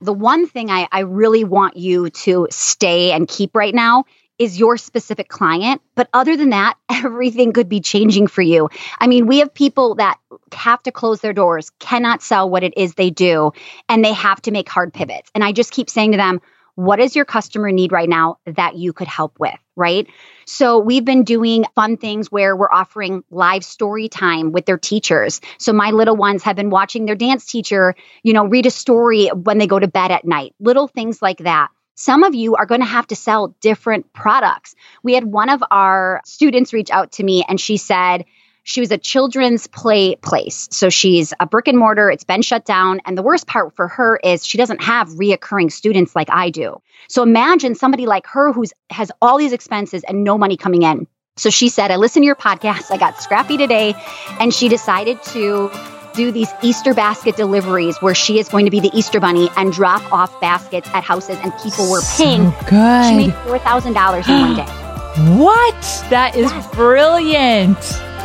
The one thing I, I really want you to stay and keep right now is your specific client. But other than that, everything could be changing for you. I mean, we have people that have to close their doors, cannot sell what it is they do, and they have to make hard pivots. And I just keep saying to them, what does your customer need right now that you could help with, right? So we've been doing fun things where we're offering live story time with their teachers. So my little ones have been watching their dance teacher, you know, read a story when they go to bed at night, little things like that. Some of you are going to have to sell different products. We had one of our students reach out to me and she said, she was a children's play place. So she's a brick and mortar, it's been shut down. And the worst part for her is she doesn't have reoccurring students like I do. So imagine somebody like her who's has all these expenses and no money coming in. So she said, I listened to your podcast. I got scrappy today. And she decided to do these Easter basket deliveries where she is going to be the Easter bunny and drop off baskets at houses and people were paying. So good. She made $4,000 in one day. What? That is yes. brilliant.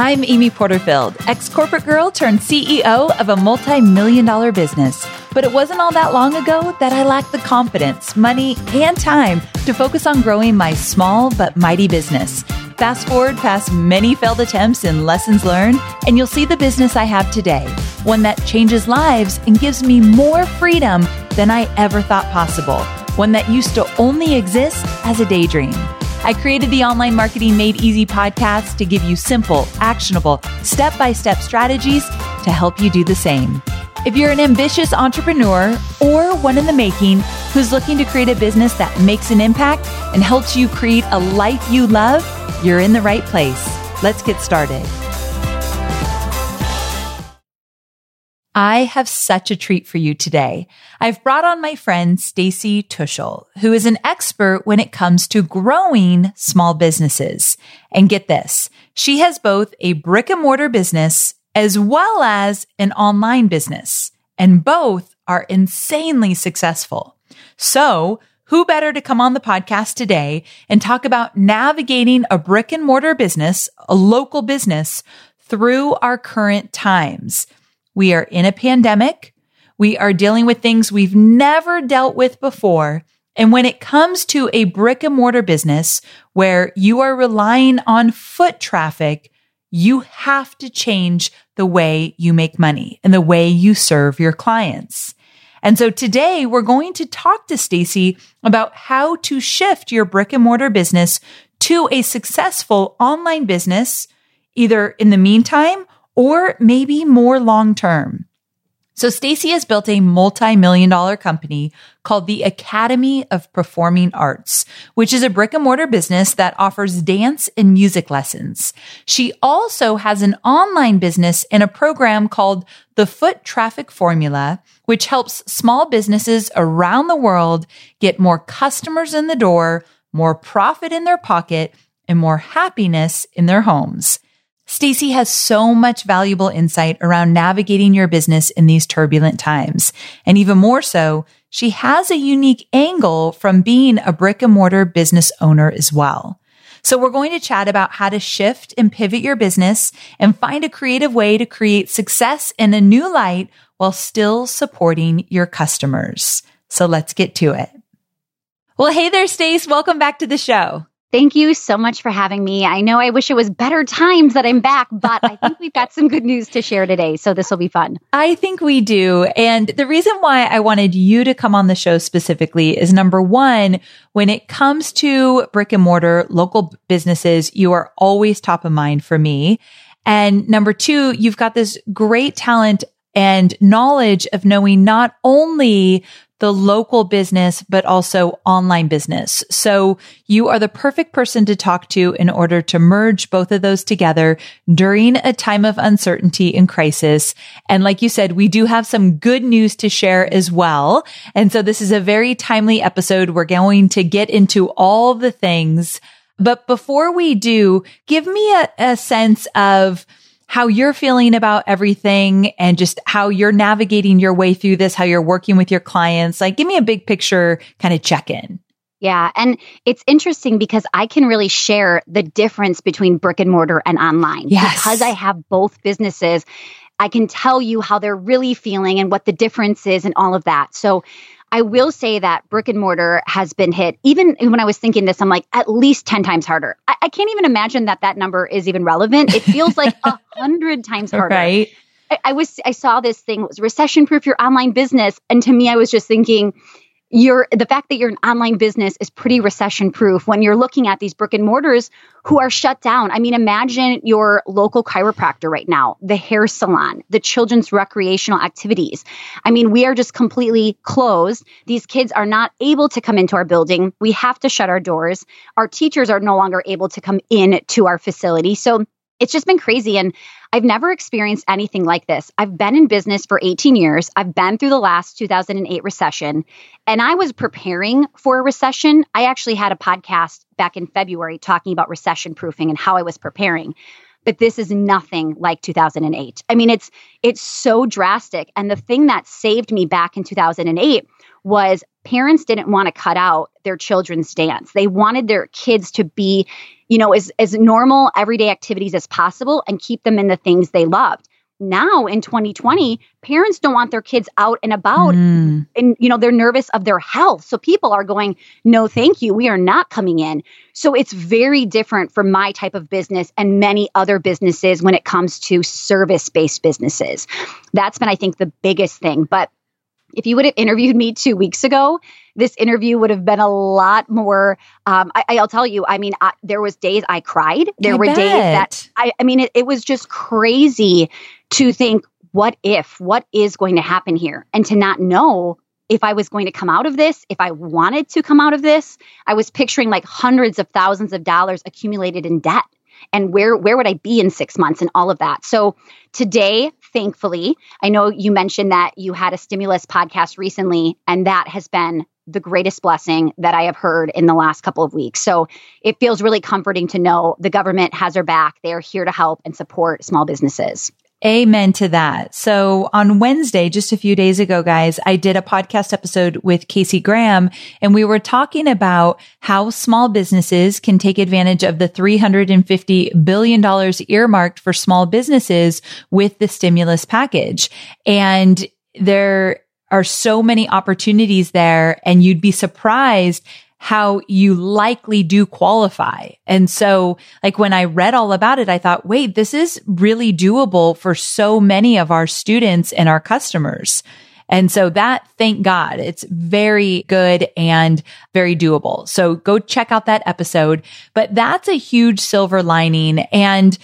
I'm Amy Porterfield, ex corporate girl turned CEO of a multi million dollar business. But it wasn't all that long ago that I lacked the confidence, money, and time to focus on growing my small but mighty business. Fast forward past many failed attempts and lessons learned, and you'll see the business I have today one that changes lives and gives me more freedom than I ever thought possible, one that used to only exist as a daydream. I created the Online Marketing Made Easy podcast to give you simple, actionable, step by step strategies to help you do the same. If you're an ambitious entrepreneur or one in the making who's looking to create a business that makes an impact and helps you create a life you love, you're in the right place. Let's get started. I have such a treat for you today. I've brought on my friend Stacy Tuschl, who is an expert when it comes to growing small businesses. And get this, she has both a brick and mortar business as well as an online business, and both are insanely successful. So who better to come on the podcast today and talk about navigating a brick and mortar business, a local business through our current times? We are in a pandemic. We are dealing with things we've never dealt with before. And when it comes to a brick and mortar business where you are relying on foot traffic, you have to change the way you make money and the way you serve your clients. And so today we're going to talk to Stacy about how to shift your brick and mortar business to a successful online business, either in the meantime or maybe more long term. So Stacy has built a multi-million dollar company called the Academy of Performing Arts, which is a brick and mortar business that offers dance and music lessons. She also has an online business and a program called the Foot Traffic Formula, which helps small businesses around the world get more customers in the door, more profit in their pocket, and more happiness in their homes. Stacy has so much valuable insight around navigating your business in these turbulent times. And even more so, she has a unique angle from being a brick and mortar business owner as well. So we're going to chat about how to shift and pivot your business and find a creative way to create success in a new light while still supporting your customers. So let's get to it. Well, hey there, Stace. Welcome back to the show. Thank you so much for having me. I know I wish it was better times that I'm back, but I think we've got some good news to share today. So this will be fun. I think we do. And the reason why I wanted you to come on the show specifically is number one, when it comes to brick and mortar local businesses, you are always top of mind for me. And number two, you've got this great talent and knowledge of knowing not only the local business, but also online business. So you are the perfect person to talk to in order to merge both of those together during a time of uncertainty and crisis. And like you said, we do have some good news to share as well. And so this is a very timely episode. We're going to get into all the things. But before we do, give me a, a sense of how you're feeling about everything and just how you're navigating your way through this, how you're working with your clients. Like, give me a big picture kind of check in. Yeah. And it's interesting because I can really share the difference between brick and mortar and online yes. because I have both businesses. I can tell you how they're really feeling and what the difference is and all of that. So I will say that brick and mortar has been hit. Even when I was thinking this, I'm like, at least 10 times harder. I, I can't even imagine that that number is even relevant. It feels like a hundred times harder. Right. I, I was, I saw this thing, it was recession proof your online business. And to me, I was just thinking, you're the fact that you're an online business is pretty recession proof when you're looking at these brick and mortars who are shut down. I mean, imagine your local chiropractor right now, the hair salon, the children's recreational activities. I mean, we are just completely closed. These kids are not able to come into our building. We have to shut our doors. Our teachers are no longer able to come in to our facility. So it's just been crazy. And I've never experienced anything like this. I've been in business for 18 years. I've been through the last 2008 recession, and I was preparing for a recession. I actually had a podcast back in February talking about recession proofing and how I was preparing. But this is nothing like 2008. I mean, it's it's so drastic. And the thing that saved me back in 2008 was parents didn't want to cut out their children's dance. They wanted their kids to be you know, as, as normal everyday activities as possible and keep them in the things they loved. Now in 2020, parents don't want their kids out and about mm. and you know they're nervous of their health. So people are going, "No, thank you. We are not coming in." So it's very different from my type of business and many other businesses when it comes to service-based businesses. That's been I think the biggest thing. But if you would have interviewed me two weeks ago, this interview would have been a lot more. Um, I, will tell you, I mean, I, there was days I cried. There I were bet. days that I, I mean, it, it was just crazy to think, what if? What is going to happen here? And to not know if I was going to come out of this, if I wanted to come out of this, I was picturing like hundreds of thousands of dollars accumulated in debt and where where would I be in 6 months and all of that. So today thankfully. I know you mentioned that you had a stimulus podcast recently, and that has been the greatest blessing that I have heard in the last couple of weeks. So it feels really comforting to know the government has our back. They are here to help and support small businesses. Amen to that. So on Wednesday, just a few days ago, guys, I did a podcast episode with Casey Graham and we were talking about how small businesses can take advantage of the $350 billion earmarked for small businesses with the stimulus package. And there are so many opportunities there and you'd be surprised how you likely do qualify. And so like when I read all about it, I thought, wait, this is really doable for so many of our students and our customers. And so that, thank God, it's very good and very doable. So go check out that episode. But that's a huge silver lining. And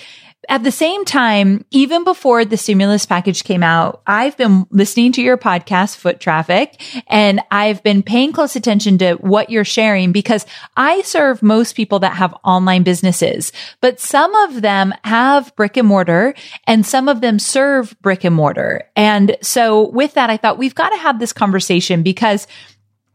at the same time, even before the stimulus package came out, I've been listening to your podcast, Foot Traffic, and I've been paying close attention to what you're sharing because I serve most people that have online businesses, but some of them have brick and mortar and some of them serve brick and mortar. And so with that, I thought we've got to have this conversation because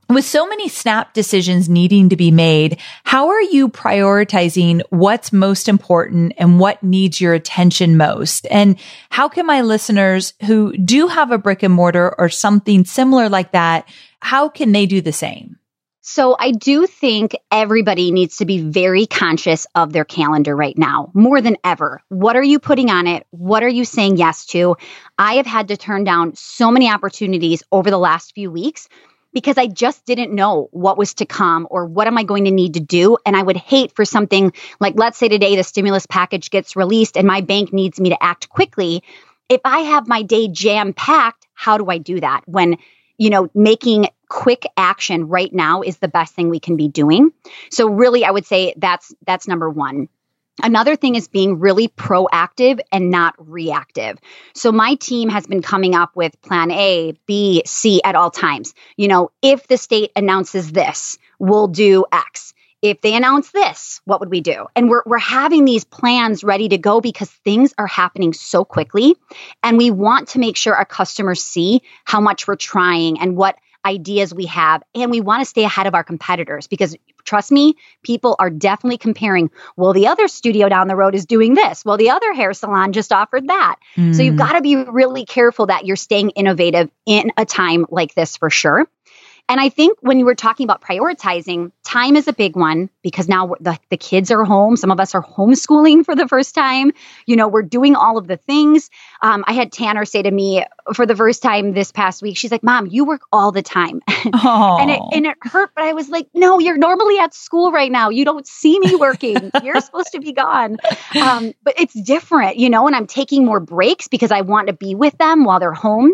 with so many snap decisions needing to be made, how are you prioritizing what's most important and what needs your attention most? And how can my listeners who do have a brick and mortar or something similar like that, how can they do the same? So I do think everybody needs to be very conscious of their calendar right now, more than ever. What are you putting on it? What are you saying yes to? I have had to turn down so many opportunities over the last few weeks because I just didn't know what was to come or what am I going to need to do. And I would hate for something like, let's say today the stimulus package gets released and my bank needs me to act quickly. If I have my day jam packed, how do I do that when, you know, making quick action right now is the best thing we can be doing. So really, I would say that's, that's number one. Another thing is being really proactive and not reactive. So my team has been coming up with plan A, B, C at all times. You know, if the state announces this, we'll do X. If they announce this, what would we do? And we're, we're having these plans ready to go because things are happening so quickly. And we want to make sure our customers see how much we're trying and what ideas we have. And we want to stay ahead of our competitors because trust me, people are definitely comparing. Well, the other studio down the road is doing this. Well, the other hair salon just offered that. Mm. So you've mm. got to be really careful that you're staying innovative in a time like this for sure. And I think when you were talking about prioritizing, time is a big one because now the, the kids are home. Some of us are homeschooling for the first time. You know, we're doing all of the things. Um, I had Tanner say to me for the first time this past week, she's like, Mom, you work all the time. and, it, and it hurt, but I was like, No, you're normally at school right now. You don't see me working. you're supposed to be gone. Um, but it's different, you know, and I'm taking more breaks because I want to be with them while they're home.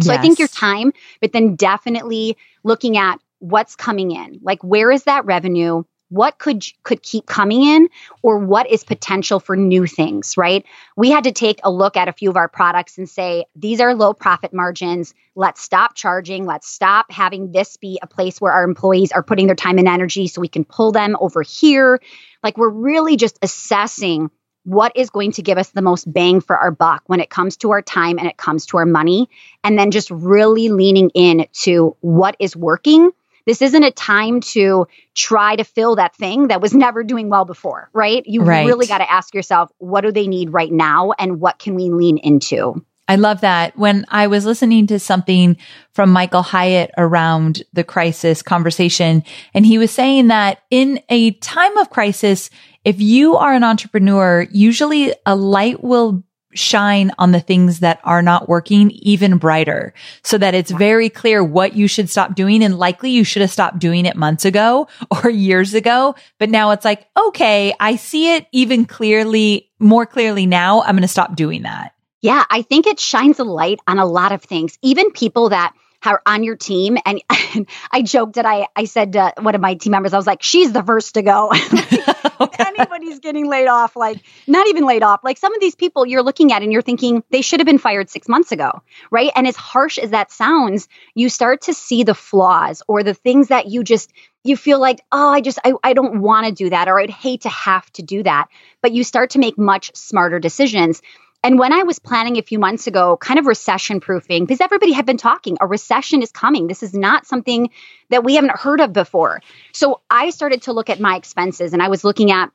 So yes. I think your time, but then definitely looking at what's coming in. Like where is that revenue? What could could keep coming in or what is potential for new things, right? We had to take a look at a few of our products and say these are low profit margins. Let's stop charging. Let's stop having this be a place where our employees are putting their time and energy so we can pull them over here. Like we're really just assessing what is going to give us the most bang for our buck when it comes to our time and it comes to our money and then just really leaning in to what is working this isn't a time to try to fill that thing that was never doing well before right you right. really got to ask yourself what do they need right now and what can we lean into I love that. When I was listening to something from Michael Hyatt around the crisis conversation, and he was saying that in a time of crisis, if you are an entrepreneur, usually a light will shine on the things that are not working even brighter so that it's very clear what you should stop doing. And likely you should have stopped doing it months ago or years ago. But now it's like, okay, I see it even clearly, more clearly now. I'm going to stop doing that. Yeah, I think it shines a light on a lot of things, even people that are on your team. And, and I joked that I, I said to one of my team members, I was like, she's the first to go. anybody's getting laid off, like not even laid off, like some of these people you're looking at and you're thinking they should have been fired six months ago, right? And as harsh as that sounds, you start to see the flaws or the things that you just you feel like, oh, I just, I, I don't want to do that, or I'd hate to have to do that. But you start to make much smarter decisions. And when I was planning a few months ago, kind of recession proofing, because everybody had been talking, a recession is coming. This is not something that we haven't heard of before. So I started to look at my expenses and I was looking at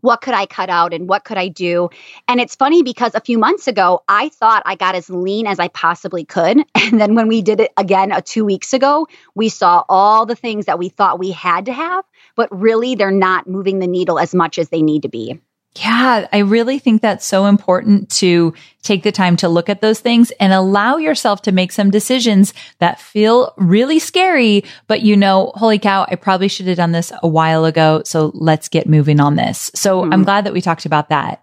what could I cut out and what could I do? And it's funny because a few months ago, I thought I got as lean as I possibly could. And then when we did it again uh, two weeks ago, we saw all the things that we thought we had to have, but really they're not moving the needle as much as they need to be. Yeah, I really think that's so important to take the time to look at those things and allow yourself to make some decisions that feel really scary, but you know, holy cow, I probably should have done this a while ago. So let's get moving on this. So mm-hmm. I'm glad that we talked about that.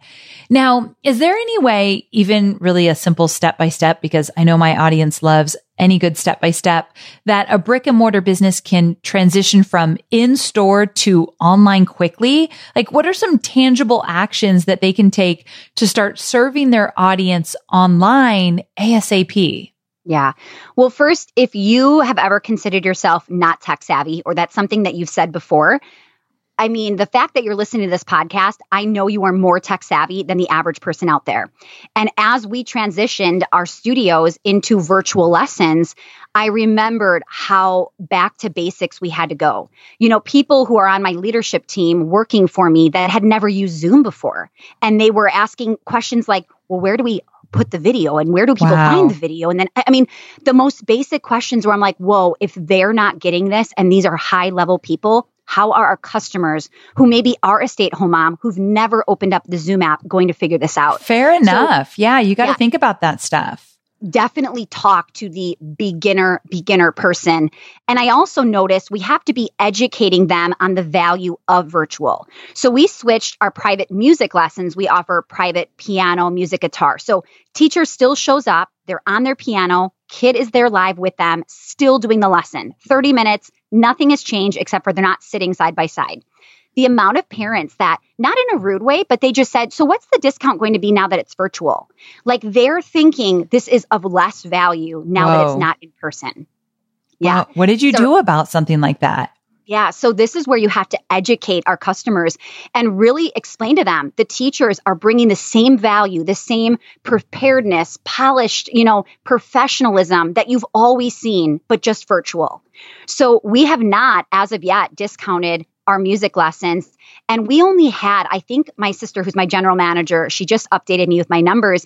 Now, is there any way, even really a simple step by step, because I know my audience loves any good step by step, that a brick and mortar business can transition from in store to online quickly? Like, what are some tangible actions that they can take to start serving their audience online ASAP? Yeah. Well, first, if you have ever considered yourself not tech savvy, or that's something that you've said before, I mean, the fact that you're listening to this podcast, I know you are more tech savvy than the average person out there. And as we transitioned our studios into virtual lessons, I remembered how back to basics we had to go. You know, people who are on my leadership team working for me that had never used Zoom before, and they were asking questions like, well, where do we put the video and where do people wow. find the video? And then, I mean, the most basic questions where I'm like, whoa, if they're not getting this and these are high level people, how are our customers who maybe are a stay at home mom who've never opened up the Zoom app going to figure this out? Fair enough. So, yeah, you got to yeah. think about that stuff. Definitely talk to the beginner beginner person. And i also noticed we have to be educating them on the value of virtual. So we switched our private music lessons. We offer private piano music guitar. So teacher still shows up. They're on their piano. Kid is there live with them still doing the lesson. 30 minutes Nothing has changed except for they're not sitting side by side. The amount of parents that, not in a rude way, but they just said, So, what's the discount going to be now that it's virtual? Like they're thinking this is of less value now Whoa. that it's not in person. Yeah. Wow. What did you so, do about something like that? Yeah. So this is where you have to educate our customers and really explain to them the teachers are bringing the same value, the same preparedness, polished, you know, professionalism that you've always seen, but just virtual. So we have not, as of yet, discounted our music lessons. And we only had, I think my sister, who's my general manager, she just updated me with my numbers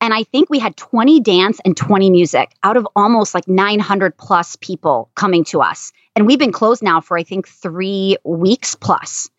And I think we had 20 dance and 20 music out of almost like 900 plus people coming to us. And we've been closed now for, I think, three weeks plus.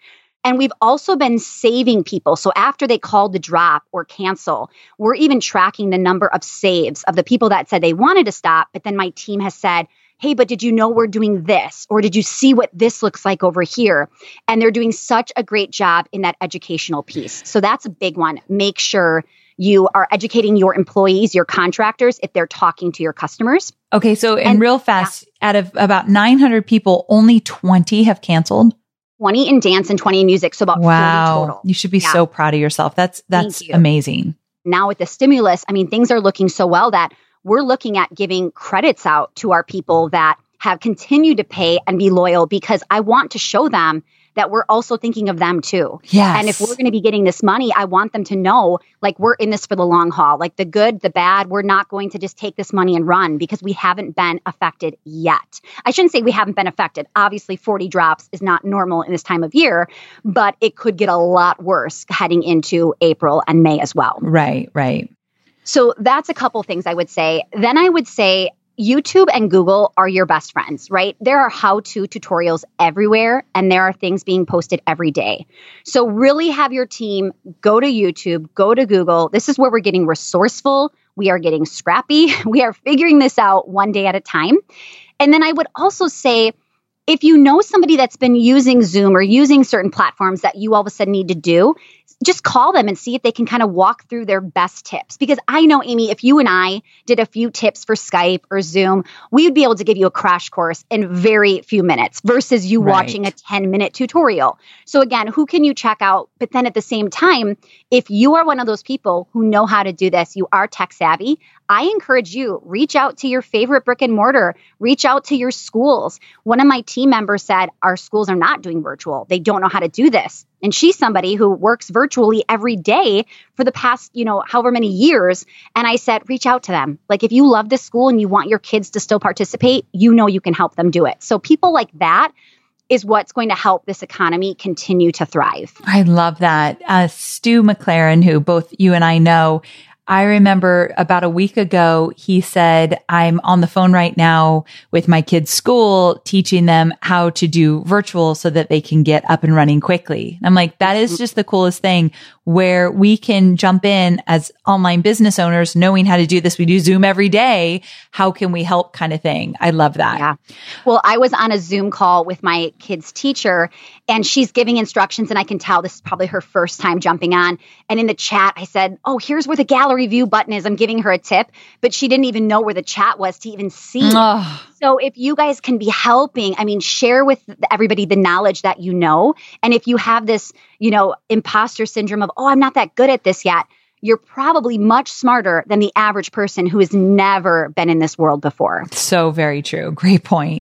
And we've also been saving people. So after they called to drop or cancel, we're even tracking the number of saves of the people that said they wanted to stop. But then my team has said, hey, but did you know we're doing this? Or did you see what this looks like over here? And they're doing such a great job in that educational piece. So that's a big one. Make sure you are educating your employees, your contractors, if they're talking to your customers. Okay. So, in and, real fast, yeah. out of about 900 people, only 20 have canceled. 20 in dance and 20 in music. So, about wow. total. You should be yeah. so proud of yourself. That's, that's amazing. Now, with the stimulus, I mean, things are looking so well that we're looking at giving credits out to our people that have continued to pay and be loyal because I want to show them that we're also thinking of them too. Yes. And if we're going to be getting this money, I want them to know like we're in this for the long haul. Like the good, the bad, we're not going to just take this money and run because we haven't been affected yet. I shouldn't say we haven't been affected. Obviously, 40 drops is not normal in this time of year, but it could get a lot worse heading into April and May as well. Right, right. So that's a couple things I would say. Then I would say YouTube and Google are your best friends, right? There are how to tutorials everywhere, and there are things being posted every day. So, really have your team go to YouTube, go to Google. This is where we're getting resourceful. We are getting scrappy. We are figuring this out one day at a time. And then I would also say, if you know somebody that's been using Zoom or using certain platforms that you all of a sudden need to do, just call them and see if they can kind of walk through their best tips. Because I know, Amy, if you and I did a few tips for Skype or Zoom, we would be able to give you a crash course in very few minutes versus you right. watching a 10 minute tutorial. So, again, who can you check out? But then at the same time, if you are one of those people who know how to do this, you are tech savvy, I encourage you reach out to your favorite brick and mortar, reach out to your schools. One of my team members said our schools are not doing virtual. They don't know how to do this. And she's somebody who works virtually every day for the past, you know, however many years. And I said, reach out to them. Like if you love this school and you want your kids to still participate, you know you can help them do it. So people like that is what's going to help this economy continue to thrive. I love that. Uh, Stu McLaren, who both you and I know, I remember about a week ago, he said, I'm on the phone right now with my kids' school, teaching them how to do virtual so that they can get up and running quickly. I'm like, that is just the coolest thing where we can jump in as online business owners, knowing how to do this. We do Zoom every day. How can we help kind of thing? I love that. Yeah. Well, I was on a Zoom call with my kid's teacher and she's giving instructions and I can tell this is probably her first time jumping on. And in the chat, I said, Oh, here's where the gallery view button is. I'm giving her a tip, but she didn't even know where the chat was to even see. Oh. So if you guys can be helping, I mean, share with everybody the knowledge that you know. And if you have this, you know, imposter syndrome of, oh, I'm not that good at this yet, you're probably much smarter than the average person who has never been in this world before. So very true. Great point.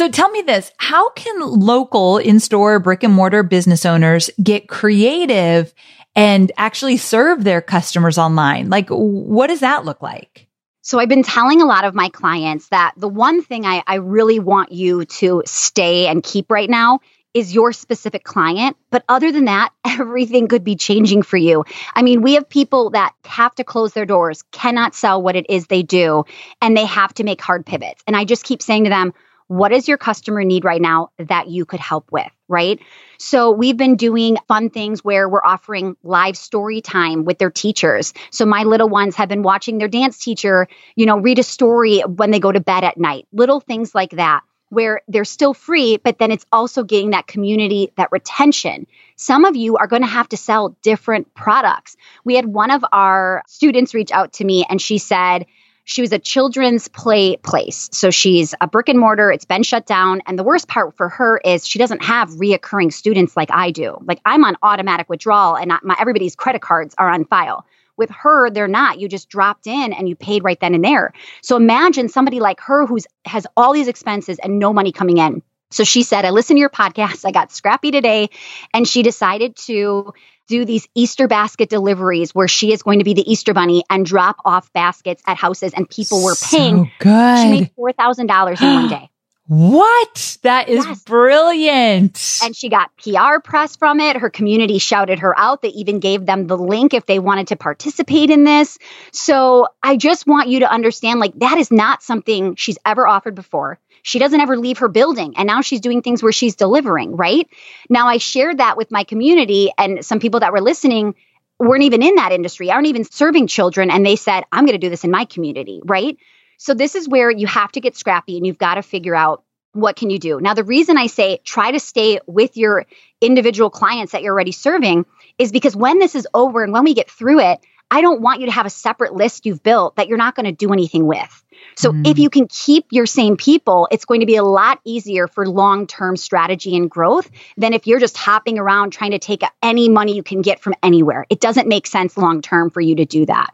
So tell me this, how can local in-store brick and mortar business owners get creative and actually serve their customers online? Like what does that look like? So I've been telling a lot of my clients that the one thing I, I really want you to stay and keep right now is your specific client. But other than that, everything could be changing for you. I mean, we have people that have to close their doors, cannot sell what it is they do, and they have to make hard pivots. And I just keep saying to them, what does your customer need right now that you could help with, right? So we've been doing fun things where we're offering live story time with their teachers. So my little ones have been watching their dance teacher, you know, read a story when they go to bed at night. Little things like that where they're still free, but then it's also getting that community, that retention. Some of you are going to have to sell different products. We had one of our students reach out to me and she said, she was a children's play place. So she's a brick and mortar, it's been shut down. And the worst part for her is she doesn't have reoccurring students like I do. Like I'm on automatic withdrawal and my, everybody's credit cards are on file. With her, they're not. You just dropped in and you paid right then and there. So imagine somebody like her who's has all these expenses and no money coming in. So she said, I listened to your podcast. I got scrappy today. And she decided to do these Easter basket deliveries where she is going to be the Easter bunny and drop off baskets at houses and people were paying. So good. She made $4,000 in one day. What? That is yes. brilliant. And she got PR press from it. Her community shouted her out. They even gave them the link if they wanted to participate in this. So I just want you to understand like that is not something she's ever offered before. She doesn't ever leave her building. And now she's doing things where she's delivering, right? Now I shared that with my community and some people that were listening weren't even in that industry, aren't even serving children. And they said, I'm going to do this in my community, right? So this is where you have to get scrappy and you've got to figure out what can you do. Now the reason I say try to stay with your individual clients that you're already serving is because when this is over and when we get through it, I don't want you to have a separate list you've built that you're not going to do anything with. So mm. if you can keep your same people, it's going to be a lot easier for long-term strategy and growth than if you're just hopping around trying to take any money you can get from anywhere. It doesn't make sense long term for you to do that.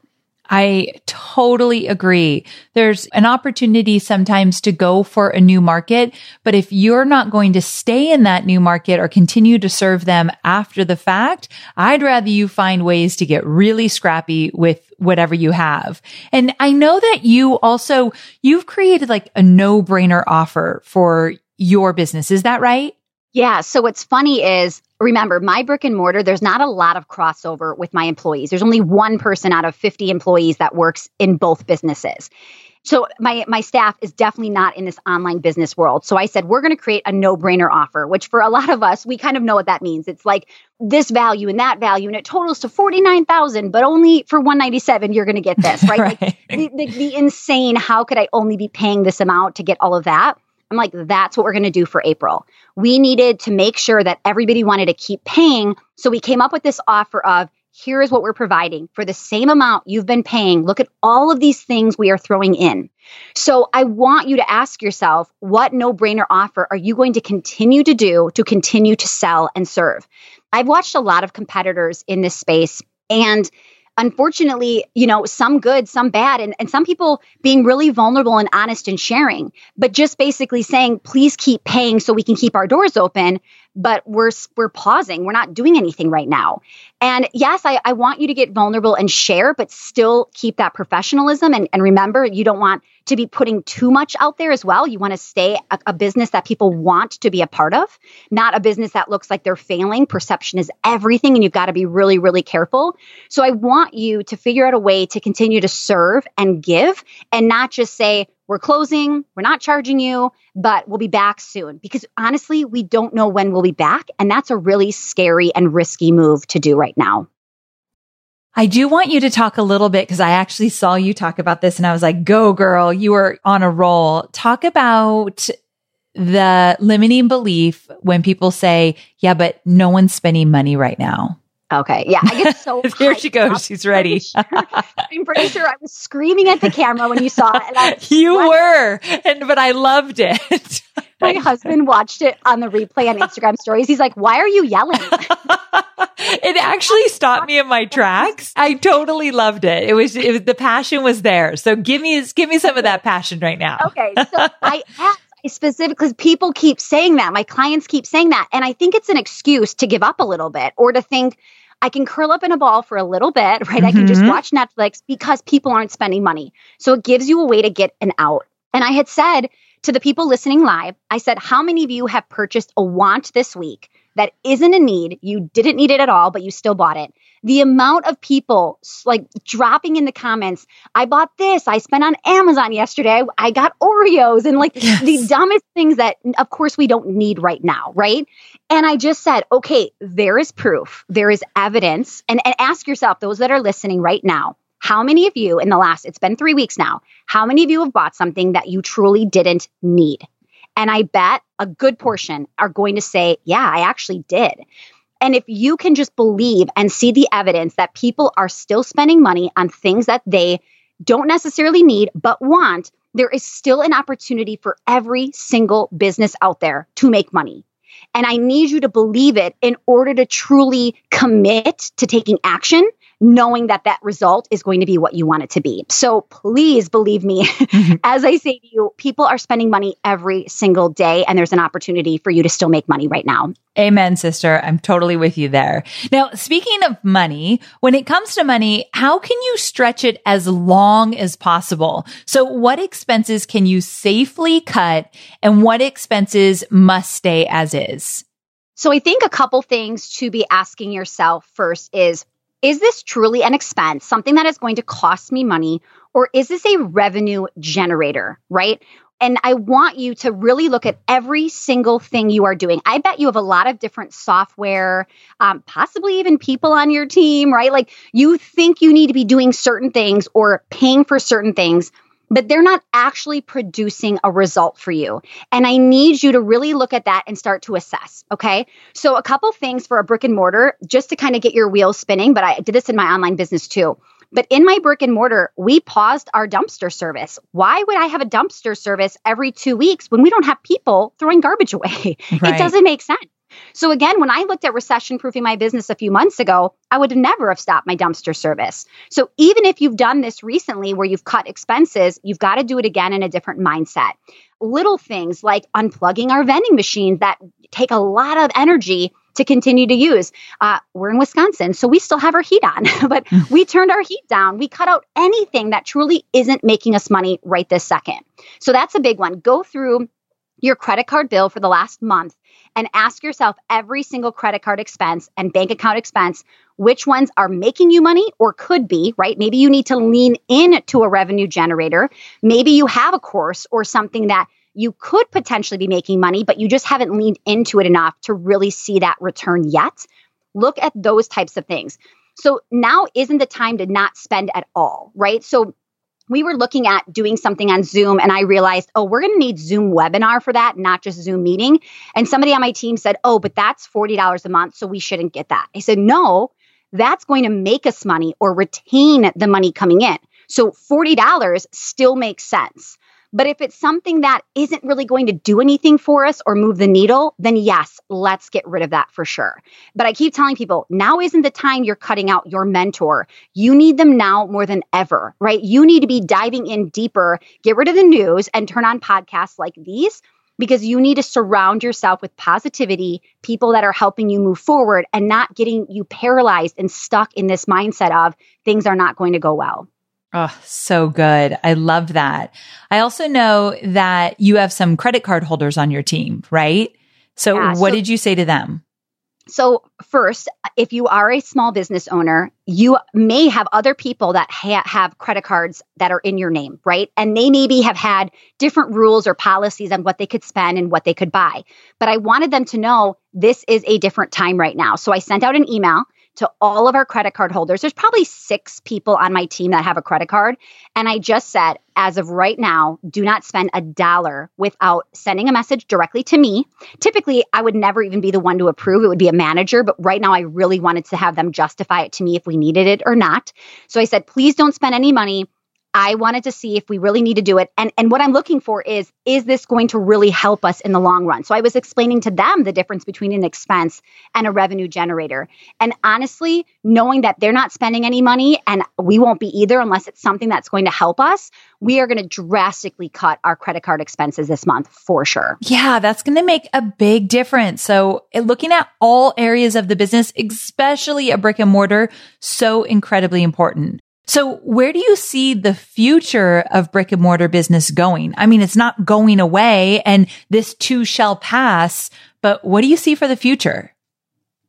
I totally agree. There's an opportunity sometimes to go for a new market, but if you're not going to stay in that new market or continue to serve them after the fact, I'd rather you find ways to get really scrappy with whatever you have. And I know that you also, you've created like a no brainer offer for your business. Is that right? Yeah. So what's funny is remember my brick and mortar there's not a lot of crossover with my employees. There's only one person out of 50 employees that works in both businesses. So my my staff is definitely not in this online business world. So i said we're going to create a no-brainer offer which for a lot of us we kind of know what that means. It's like this value and that value and it totals to 49000 but only for 197 you're going to get this right, right. Like, the, the, the insane how could i only be paying this amount to get all of that I'm like, that's what we're going to do for April. We needed to make sure that everybody wanted to keep paying. So we came up with this offer of here is what we're providing for the same amount you've been paying. Look at all of these things we are throwing in. So I want you to ask yourself, what no brainer offer are you going to continue to do to continue to sell and serve? I've watched a lot of competitors in this space and unfortunately, you know, some good, some bad, and, and some people being really vulnerable and honest and sharing, but just basically saying, please keep paying so we can keep our doors open. But we're we're pausing. We're not doing anything right now. And yes, I, I want you to get vulnerable and share, but still keep that professionalism. And, and remember, you don't want to be putting too much out there as well. You want to stay a, a business that people want to be a part of, not a business that looks like they're failing. Perception is everything, and you've got to be really, really careful. So I want you to figure out a way to continue to serve and give and not just say, we're closing, we're not charging you, but we'll be back soon. Because honestly, we don't know when we'll be back. And that's a really scary and risky move to do right now. I do want you to talk a little bit because I actually saw you talk about this and I was like, go girl, you are on a roll. Talk about the limiting belief when people say, yeah, but no one's spending money right now. Okay. Yeah. I get so Here she goes. Up. She's ready. I'm pretty sure I was screaming at the camera when you saw it. you were. And but I loved it. My husband watched it on the replay on Instagram stories. He's like, Why are you yelling? it actually stopped me in my tracks. I totally loved it. It was, it was the passion was there. So give me give me some of that passion right now. Okay. So I asked specific because people keep saying that. My clients keep saying that. And I think it's an excuse to give up a little bit or to think I can curl up in a ball for a little bit, right? Mm-hmm. I can just mm-hmm. watch Netflix because people aren't spending money. So it gives you a way to get an out. And I had said to the people listening live, I said, How many of you have purchased a want this week that isn't a need? You didn't need it at all, but you still bought it the amount of people like dropping in the comments, I bought this, I spent on Amazon yesterday, I got Oreos and like yes. the dumbest things that, of course, we don't need right now, right? And I just said, okay, there is proof, there is evidence. And, and ask yourself, those that are listening right now, how many of you in the last, it's been three weeks now, how many of you have bought something that you truly didn't need? And I bet a good portion are going to say, yeah, I actually did. And if you can just believe and see the evidence that people are still spending money on things that they don't necessarily need but want, there is still an opportunity for every single business out there to make money. And I need you to believe it in order to truly commit to taking action knowing that that result is going to be what you want it to be. So please believe me, mm-hmm. as I say to you, people are spending money every single day, and there's an opportunity for you to still make money right now. Amen, sister. I'm totally with you there. Now, speaking of money, when it comes to money, how can you stretch it as long as possible? So what expenses can you safely cut and what expenses must stay as is? So I think a couple things to be asking yourself first is is this truly an expense, something that is going to cost me money, or is this a revenue generator, right? And I want you to really look at every single thing you are doing. I bet you have a lot of different software, um, possibly even people on your team, right? Like you think you need to be doing certain things or paying for certain things but they're not actually producing a result for you. And I need you to really look at that and start to assess. Okay. So, a couple things for a brick and mortar just to kind of get your wheels spinning, but I did this in my online business too. But in my brick and mortar, we paused our dumpster service. Why would I have a dumpster service every two weeks when we don't have people throwing garbage away? Right. It doesn't make sense. So again, when I looked at recession proofing my business a few months ago, I would never have stopped my dumpster service. So even if you've done this recently where you've cut expenses, you've got to do it again in a different mindset. Little things like unplugging our vending machines that take a lot of energy to continue to use. Uh, we're in Wisconsin, so we still have our heat on, but hmm. we turned our heat down. We cut out anything that truly isn't making us money right this second. So that's a big one. Go through your credit card bill for the last month and ask yourself every single credit card expense and bank account expense which ones are making you money or could be, right? Maybe you need to lean into a revenue generator. Maybe you have a course or something that you could potentially be making money, but you just haven't leaned into it enough to really see that return yet. Look at those types of things. So now isn't the time to not spend at all, right? So we were looking at doing something on Zoom and I realized, oh, we're going to need Zoom webinar for that, not just Zoom meeting. And somebody on my team said, oh, but that's $40 a month, so we shouldn't get that. I said, no, that's going to make us money or retain the money coming in. So $40 still makes sense. But if it's something that isn't really going to do anything for us or move the needle, then yes, let's get rid of that for sure. But I keep telling people now isn't the time you're cutting out your mentor. You need them now more than ever, right? You need to be diving in deeper, get rid of the news and turn on podcasts like these because you need to surround yourself with positivity, people that are helping you move forward and not getting you paralyzed and stuck in this mindset of things are not going to go well. Oh, so good. I love that. I also know that you have some credit card holders on your team, right? So, yeah, what so, did you say to them? So, first, if you are a small business owner, you may have other people that ha- have credit cards that are in your name, right? And they maybe have had different rules or policies on what they could spend and what they could buy. But I wanted them to know this is a different time right now. So, I sent out an email to all of our credit card holders. There's probably six people on my team that have a credit card. And I just said, as of right now, do not spend a dollar without sending a message directly to me. Typically, I would never even be the one to approve. It would be a manager. But right now, I really wanted to have them justify it to me if we needed it or not. So I said, please don't spend any money I wanted to see if we really need to do it. And, and what I'm looking for is, is this going to really help us in the long run? So I was explaining to them the difference between an expense and a revenue generator. And honestly, knowing that they're not spending any money and we won't be either unless it's something that's going to help us, we are going to drastically cut our credit card expenses this month for sure. Yeah, that's going to make a big difference. So eh, looking at all areas of the business, especially a brick and mortar, so incredibly important. So where do you see the future of brick and mortar business going? I mean, it's not going away and this too shall pass, but what do you see for the future?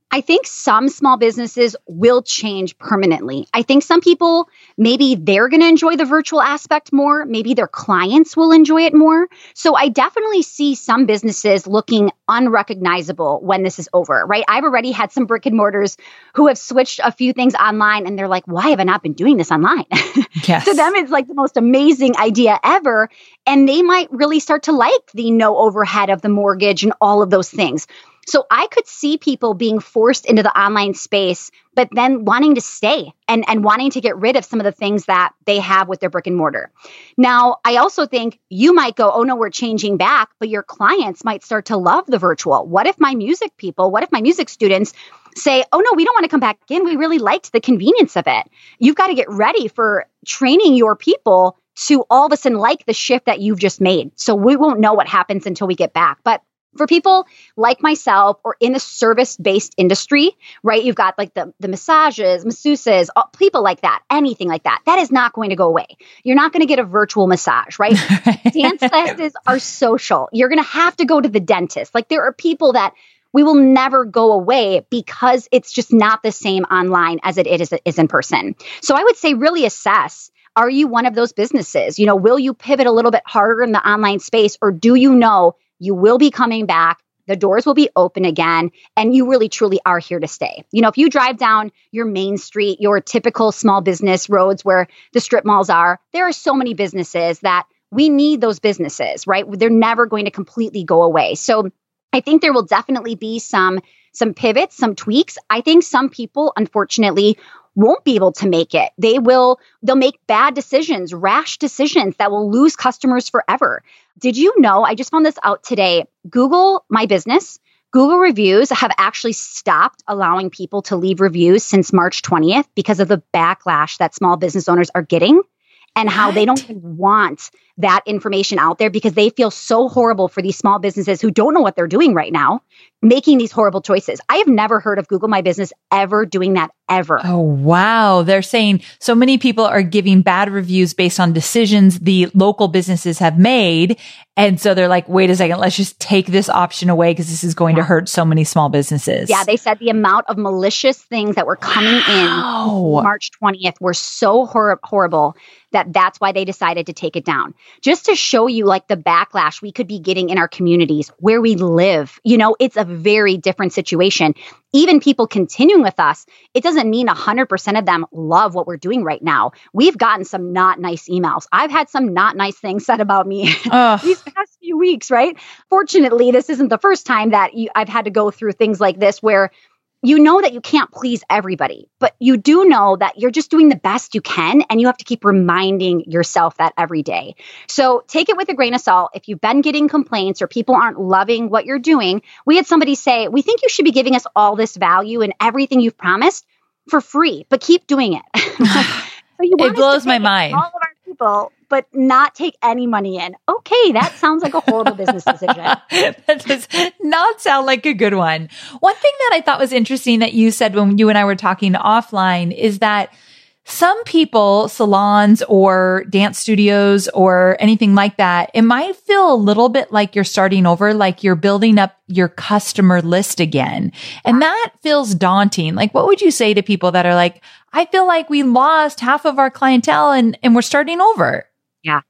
I think some small businesses will change permanently. I think some people, maybe they're going to enjoy the virtual aspect more. Maybe their clients will enjoy it more. So I definitely see some businesses looking unrecognizable when this is over, right? I've already had some brick and mortars who have switched a few things online and they're like, why have I not been doing this online? Yes. to them, it's like the most amazing idea ever. And they might really start to like the no overhead of the mortgage and all of those things. So I could see people being forced into the online space, but then wanting to stay and, and wanting to get rid of some of the things that they have with their brick and mortar. Now, I also think you might go, oh no, we're changing back, but your clients might start to love the virtual. What if my music people, what if my music students say, oh no, we don't want to come back in. We really liked the convenience of it. You've got to get ready for training your people to all of a sudden like the shift that you've just made. So we won't know what happens until we get back. But for people like myself or in a service based industry, right? You've got like the, the massages, masseuses, people like that, anything like that. That is not going to go away. You're not going to get a virtual massage, right? Dance classes are social. You're going to have to go to the dentist. Like there are people that we will never go away because it's just not the same online as it is, is in person. So I would say really assess are you one of those businesses? You know, will you pivot a little bit harder in the online space or do you know you will be coming back. The doors will be open again, and you really truly are here to stay. You know, if you drive down your main street, your typical small business roads where the strip malls are, there are so many businesses that we need those businesses, right? They're never going to completely go away. So I think there will definitely be some some pivots, some tweaks. I think some people unfortunately won't be able to make it. They will they'll make bad decisions, rash decisions that will lose customers forever. Did you know? I just found this out today. Google My Business, Google reviews have actually stopped allowing people to leave reviews since March 20th because of the backlash that small business owners are getting and how what? they don't want that information out there because they feel so horrible for these small businesses who don't know what they're doing right now, making these horrible choices. I have never heard of Google My Business ever doing that ever. Oh, wow. They're saying so many people are giving bad reviews based on decisions the local businesses have made. And so they're like, wait a second, let's just take this option away because this is going yeah. to hurt so many small businesses. Yeah. They said the amount of malicious things that were coming wow. in March 20th were so hor- horrible that that's why they decided to take it down. Just to show you like the backlash we could be getting in our communities where we live. You know, it's a very different situation even people continuing with us, it doesn't mean 100% of them love what we're doing right now. We've gotten some not nice emails. I've had some not nice things said about me these past few weeks, right? Fortunately, this isn't the first time that you, I've had to go through things like this where you know that you can't please everybody, but you do know that you're just doing the best you can. And you have to keep reminding yourself that every day. So take it with a grain of salt. If you've been getting complaints or people aren't loving what you're doing, we had somebody say, We think you should be giving us all this value and everything you've promised for free, but keep doing it. so it blows my mind. All of our people but not take any money in. Okay, that sounds like a horrible business decision. that does not sound like a good one. One thing that I thought was interesting that you said when you and I were talking offline is that some people, salons or dance studios or anything like that, it might feel a little bit like you're starting over, like you're building up your customer list again. And that feels daunting. Like, what would you say to people that are like, I feel like we lost half of our clientele and, and we're starting over? Yeah.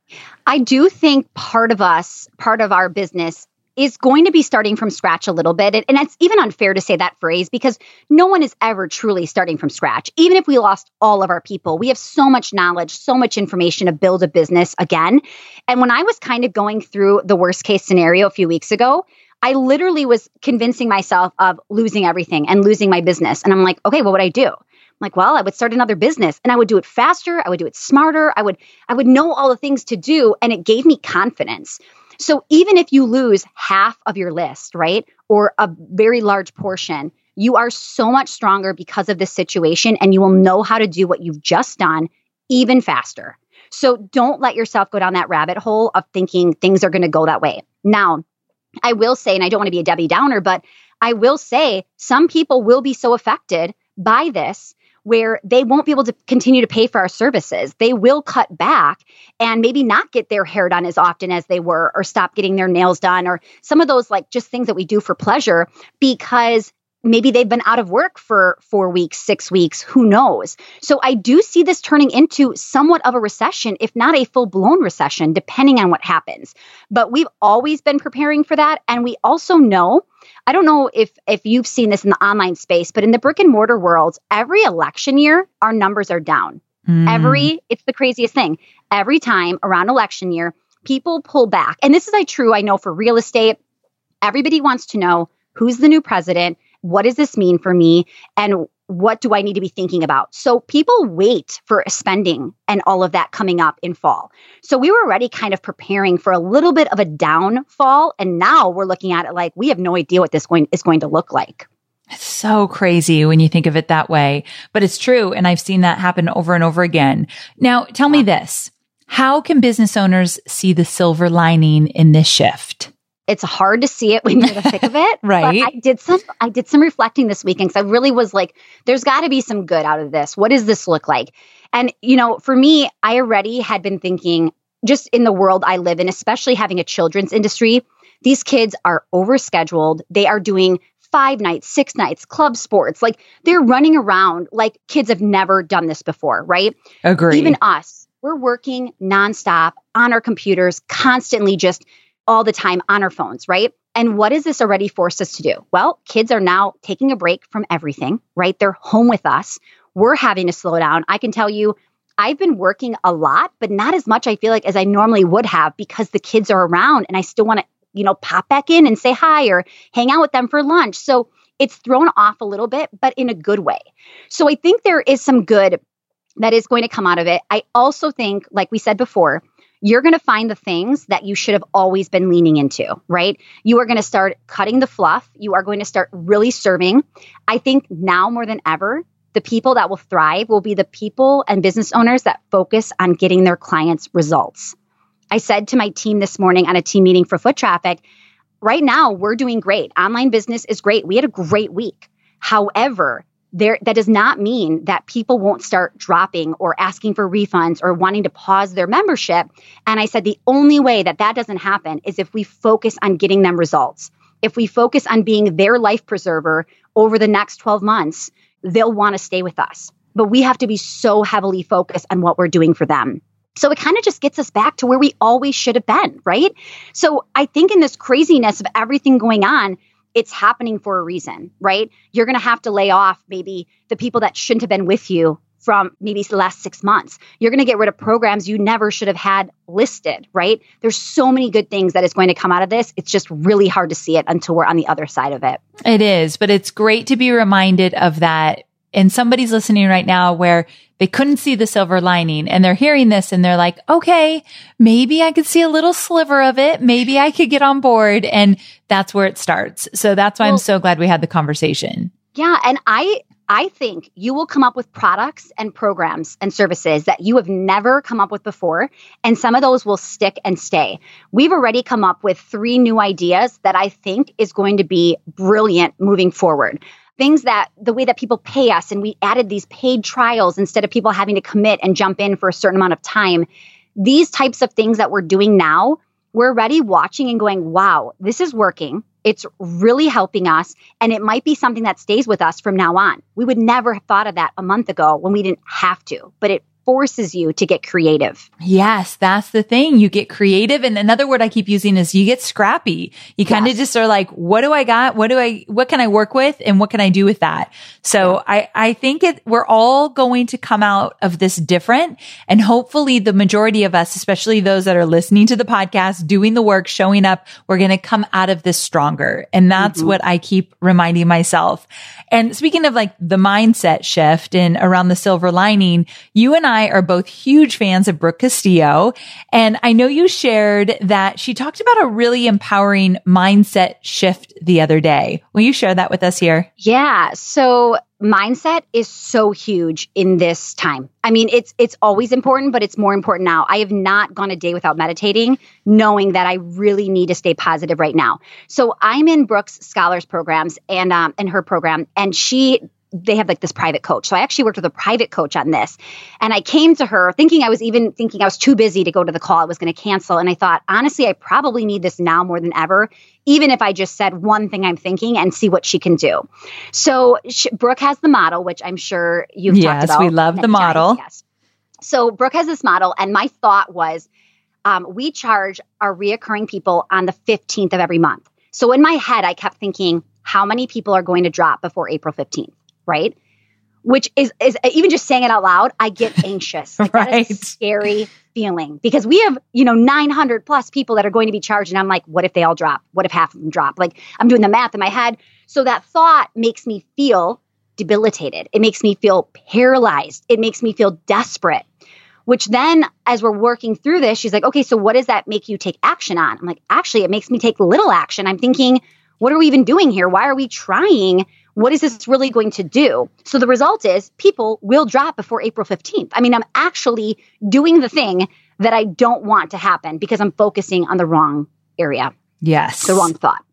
I do think part of us, part of our business is going to be starting from scratch a little bit. And it's even unfair to say that phrase because no one is ever truly starting from scratch. Even if we lost all of our people, we have so much knowledge, so much information to build a business again. And when I was kind of going through the worst case scenario a few weeks ago, I literally was convincing myself of losing everything and losing my business. And I'm like, okay, what would I do? Like, well, I would start another business and I would do it faster, I would do it smarter, I would I would know all the things to do and it gave me confidence. So even if you lose half of your list, right? Or a very large portion, you are so much stronger because of this situation and you will know how to do what you've just done even faster. So don't let yourself go down that rabbit hole of thinking things are going to go that way. Now, I will say, and I don't want to be a Debbie Downer, but I will say some people will be so affected by this where they won't be able to continue to pay for our services. They will cut back and maybe not get their hair done as often as they were, or stop getting their nails done, or some of those like just things that we do for pleasure because maybe they've been out of work for four weeks, six weeks, who knows? So I do see this turning into somewhat of a recession, if not a full blown recession, depending on what happens. But we've always been preparing for that. And we also know I don't know if if you've seen this in the online space, but in the brick and mortar world, every election year, our numbers are down. Mm. Every it's the craziest thing. Every time around election year, people pull back. And this is I true, I know for real estate. Everybody wants to know who's the new president, what does this mean for me, and what do I need to be thinking about? So people wait for spending and all of that coming up in fall. So we were already kind of preparing for a little bit of a downfall. And now we're looking at it like we have no idea what this going, is going to look like. It's so crazy when you think of it that way, but it's true. And I've seen that happen over and over again. Now tell me this. How can business owners see the silver lining in this shift? It's hard to see it when you're in the thick of it. right. But I did some I did some reflecting this weekend because I really was like, there's got to be some good out of this. What does this look like? And you know, for me, I already had been thinking just in the world I live in, especially having a children's industry, these kids are overscheduled. They are doing five nights, six nights, club sports. Like they're running around like kids have never done this before, right? Agree. Even us, we're working nonstop on our computers, constantly just all the time on our phones, right? And what has this already forced us to do? Well, kids are now taking a break from everything, right? They're home with us. We're having to slow down. I can tell you, I've been working a lot, but not as much, I feel like, as I normally would have because the kids are around and I still want to, you know, pop back in and say hi or hang out with them for lunch. So it's thrown off a little bit, but in a good way. So I think there is some good that is going to come out of it. I also think, like we said before, you're going to find the things that you should have always been leaning into, right? You are going to start cutting the fluff. You are going to start really serving. I think now more than ever, the people that will thrive will be the people and business owners that focus on getting their clients results. I said to my team this morning on a team meeting for foot traffic, right now we're doing great. Online business is great. We had a great week. However, there that does not mean that people won't start dropping or asking for refunds or wanting to pause their membership. And i said the only way that that doesn't happen is if we focus on getting them results. If we focus on being their life preserver over the next 12 months they'll want to stay with us. But we have to be so heavily focused on what we're doing for them. So it kind of just gets us back to where we always should have been, right? So I think in this craziness of everything going on, it's happening for a reason, right? You're going to have to lay off maybe the people that shouldn't have been with you from maybe the last six months. You're going to get rid of programs you never should have had listed, right? There's so many good things that is going to come out of this. It's just really hard to see it until we're on the other side of it. It is, but it's great to be reminded of that. And somebody's listening right now where they couldn't see the silver lining and they're hearing this and they're like, okay, maybe I could see a little sliver of it. Maybe I could get on board. And that's where it starts. So that's why well, I'm so glad we had the conversation. Yeah. And I, I think you will come up with products and programs and services that you have never come up with before. And some of those will stick and stay. We've already come up with three new ideas that I think is going to be brilliant moving forward. Things that the way that people pay us, and we added these paid trials instead of people having to commit and jump in for a certain amount of time. These types of things that we're doing now, we're already watching and going, wow, this is working. It's really helping us. And it might be something that stays with us from now on. We would never have thought of that a month ago when we didn't have to, but it forces you to get creative. Yes, that's the thing. You get creative. And another word I keep using is you get scrappy. You kind of yes. just are like, what do I got? What do I, what can I work with? And what can I do with that? So yeah. I, I think it, we're all going to come out of this different. And hopefully the majority of us, especially those that are listening to the podcast, doing the work, showing up, we're going to come out of this stronger. And that's mm-hmm. what I keep reminding myself. And speaking of like the mindset shift and around the silver lining, you and I are both huge fans of Brooke Castillo. And I know you shared that she talked about a really empowering mindset shift the other day. Will you share that with us here? Yeah. So mindset is so huge in this time. I mean, it's it's always important, but it's more important now. I have not gone a day without meditating, knowing that I really need to stay positive right now. So I'm in Brooke's Scholars programs and um, in her program, and she they have like this private coach. So I actually worked with a private coach on this. And I came to her thinking I was even thinking I was too busy to go to the call. I was going to cancel. And I thought, honestly, I probably need this now more than ever, even if I just said one thing I'm thinking and see what she can do. So she, Brooke has the model, which I'm sure you've yes, talked about. Yes, we love the model. Times. Yes. So Brooke has this model. And my thought was, um, we charge our reoccurring people on the 15th of every month. So in my head, I kept thinking, how many people are going to drop before April 15th? Right? Which is, is even just saying it out loud, I get anxious. Like right. That is scary feeling because we have, you know, 900 plus people that are going to be charged. And I'm like, what if they all drop? What if half of them drop? Like I'm doing the math in my head. So that thought makes me feel debilitated. It makes me feel paralyzed. It makes me feel desperate. Which then, as we're working through this, she's like, okay, so what does that make you take action on? I'm like, actually, it makes me take little action. I'm thinking, what are we even doing here? Why are we trying what is this really going to do? So the result is people will drop before April 15th. I mean, I'm actually doing the thing that I don't want to happen because I'm focusing on the wrong area. Yes. The wrong thought.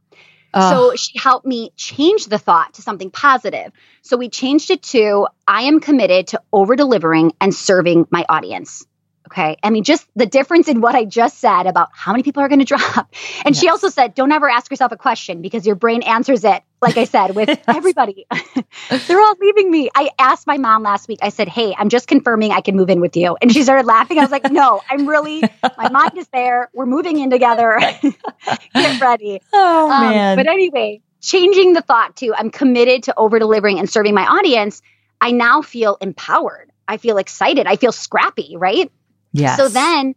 So she helped me change the thought to something positive. So we changed it to I am committed to over delivering and serving my audience. Okay. I mean, just the difference in what I just said about how many people are going to drop. And yes. she also said, don't ever ask yourself a question because your brain answers it, like I said, with everybody. They're all leaving me. I asked my mom last week, I said, hey, I'm just confirming I can move in with you. And she started laughing. I was like, no, I'm really, my mind is there. We're moving in together. Get ready. Oh, um, man. But anyway, changing the thought to I'm committed to over delivering and serving my audience. I now feel empowered. I feel excited. I feel scrappy, right? Yes. So then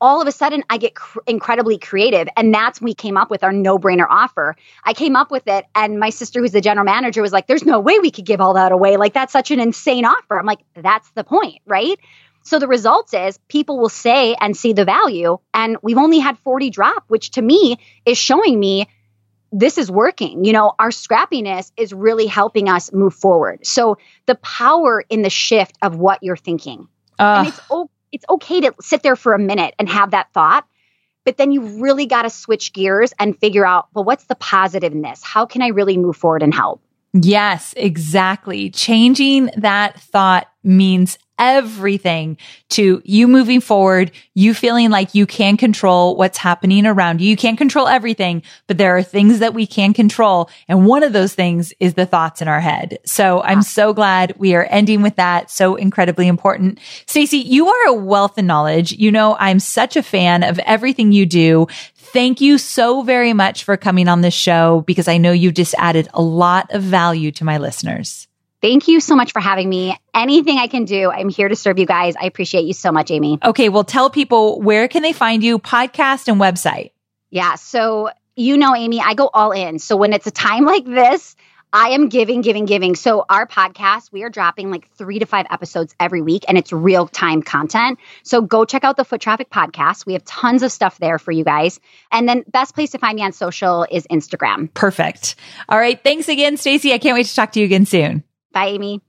all of a sudden I get cr- incredibly creative. And that's when we came up with our no brainer offer. I came up with it, and my sister, who's the general manager, was like, There's no way we could give all that away. Like, that's such an insane offer. I'm like, That's the point, right? So the result is people will say and see the value. And we've only had 40 drop, which to me is showing me this is working. You know, our scrappiness is really helping us move forward. So the power in the shift of what you're thinking. Uh, and it's okay it's okay to sit there for a minute and have that thought but then you really got to switch gears and figure out well what's the positive in this how can i really move forward and help yes exactly changing that thought means everything to you moving forward, you feeling like you can control what's happening around you. You can't control everything, but there are things that we can control. And one of those things is the thoughts in our head. So I'm so glad we are ending with that. So incredibly important. Stacy, you are a wealth of knowledge. You know, I'm such a fan of everything you do. Thank you so very much for coming on this show because I know you just added a lot of value to my listeners. Thank you so much for having me. Anything I can do, I'm here to serve you guys. I appreciate you so much, Amy. Okay, well, tell people where can they find you, podcast and website. Yeah, so you know, Amy, I go all in. So when it's a time like this, I am giving, giving, giving. So, our podcast, we are dropping like three to five episodes every week, and it's real time content. So, go check out the Foot Traffic Podcast. We have tons of stuff there for you guys. And then, best place to find me on social is Instagram. Perfect. All right. Thanks again, Stacy. I can't wait to talk to you again soon. Bye, Amy.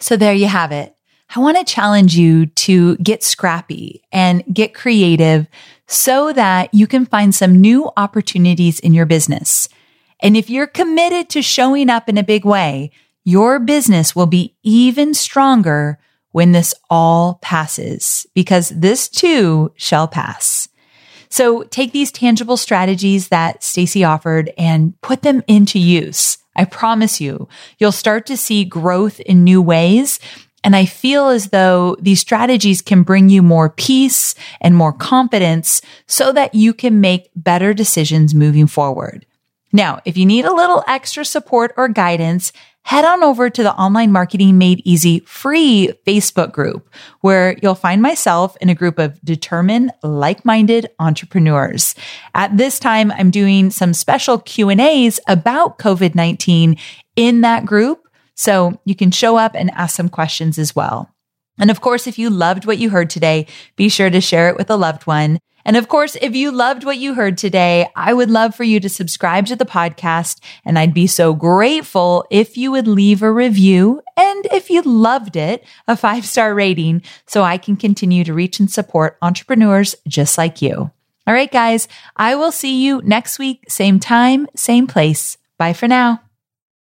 So, there you have it. I want to challenge you to get scrappy and get creative so that you can find some new opportunities in your business. And if you're committed to showing up in a big way, your business will be even stronger when this all passes because this too shall pass. So take these tangible strategies that Stacy offered and put them into use. I promise you, you'll start to see growth in new ways. And I feel as though these strategies can bring you more peace and more confidence so that you can make better decisions moving forward. Now, if you need a little extra support or guidance, head on over to the Online Marketing Made Easy free Facebook group where you'll find myself in a group of determined, like-minded entrepreneurs. At this time, I'm doing some special Q&As about COVID-19 in that group. So you can show up and ask some questions as well. And of course, if you loved what you heard today, be sure to share it with a loved one. And of course, if you loved what you heard today, I would love for you to subscribe to the podcast. And I'd be so grateful if you would leave a review. And if you loved it, a five star rating so I can continue to reach and support entrepreneurs just like you. All right, guys, I will see you next week, same time, same place. Bye for now.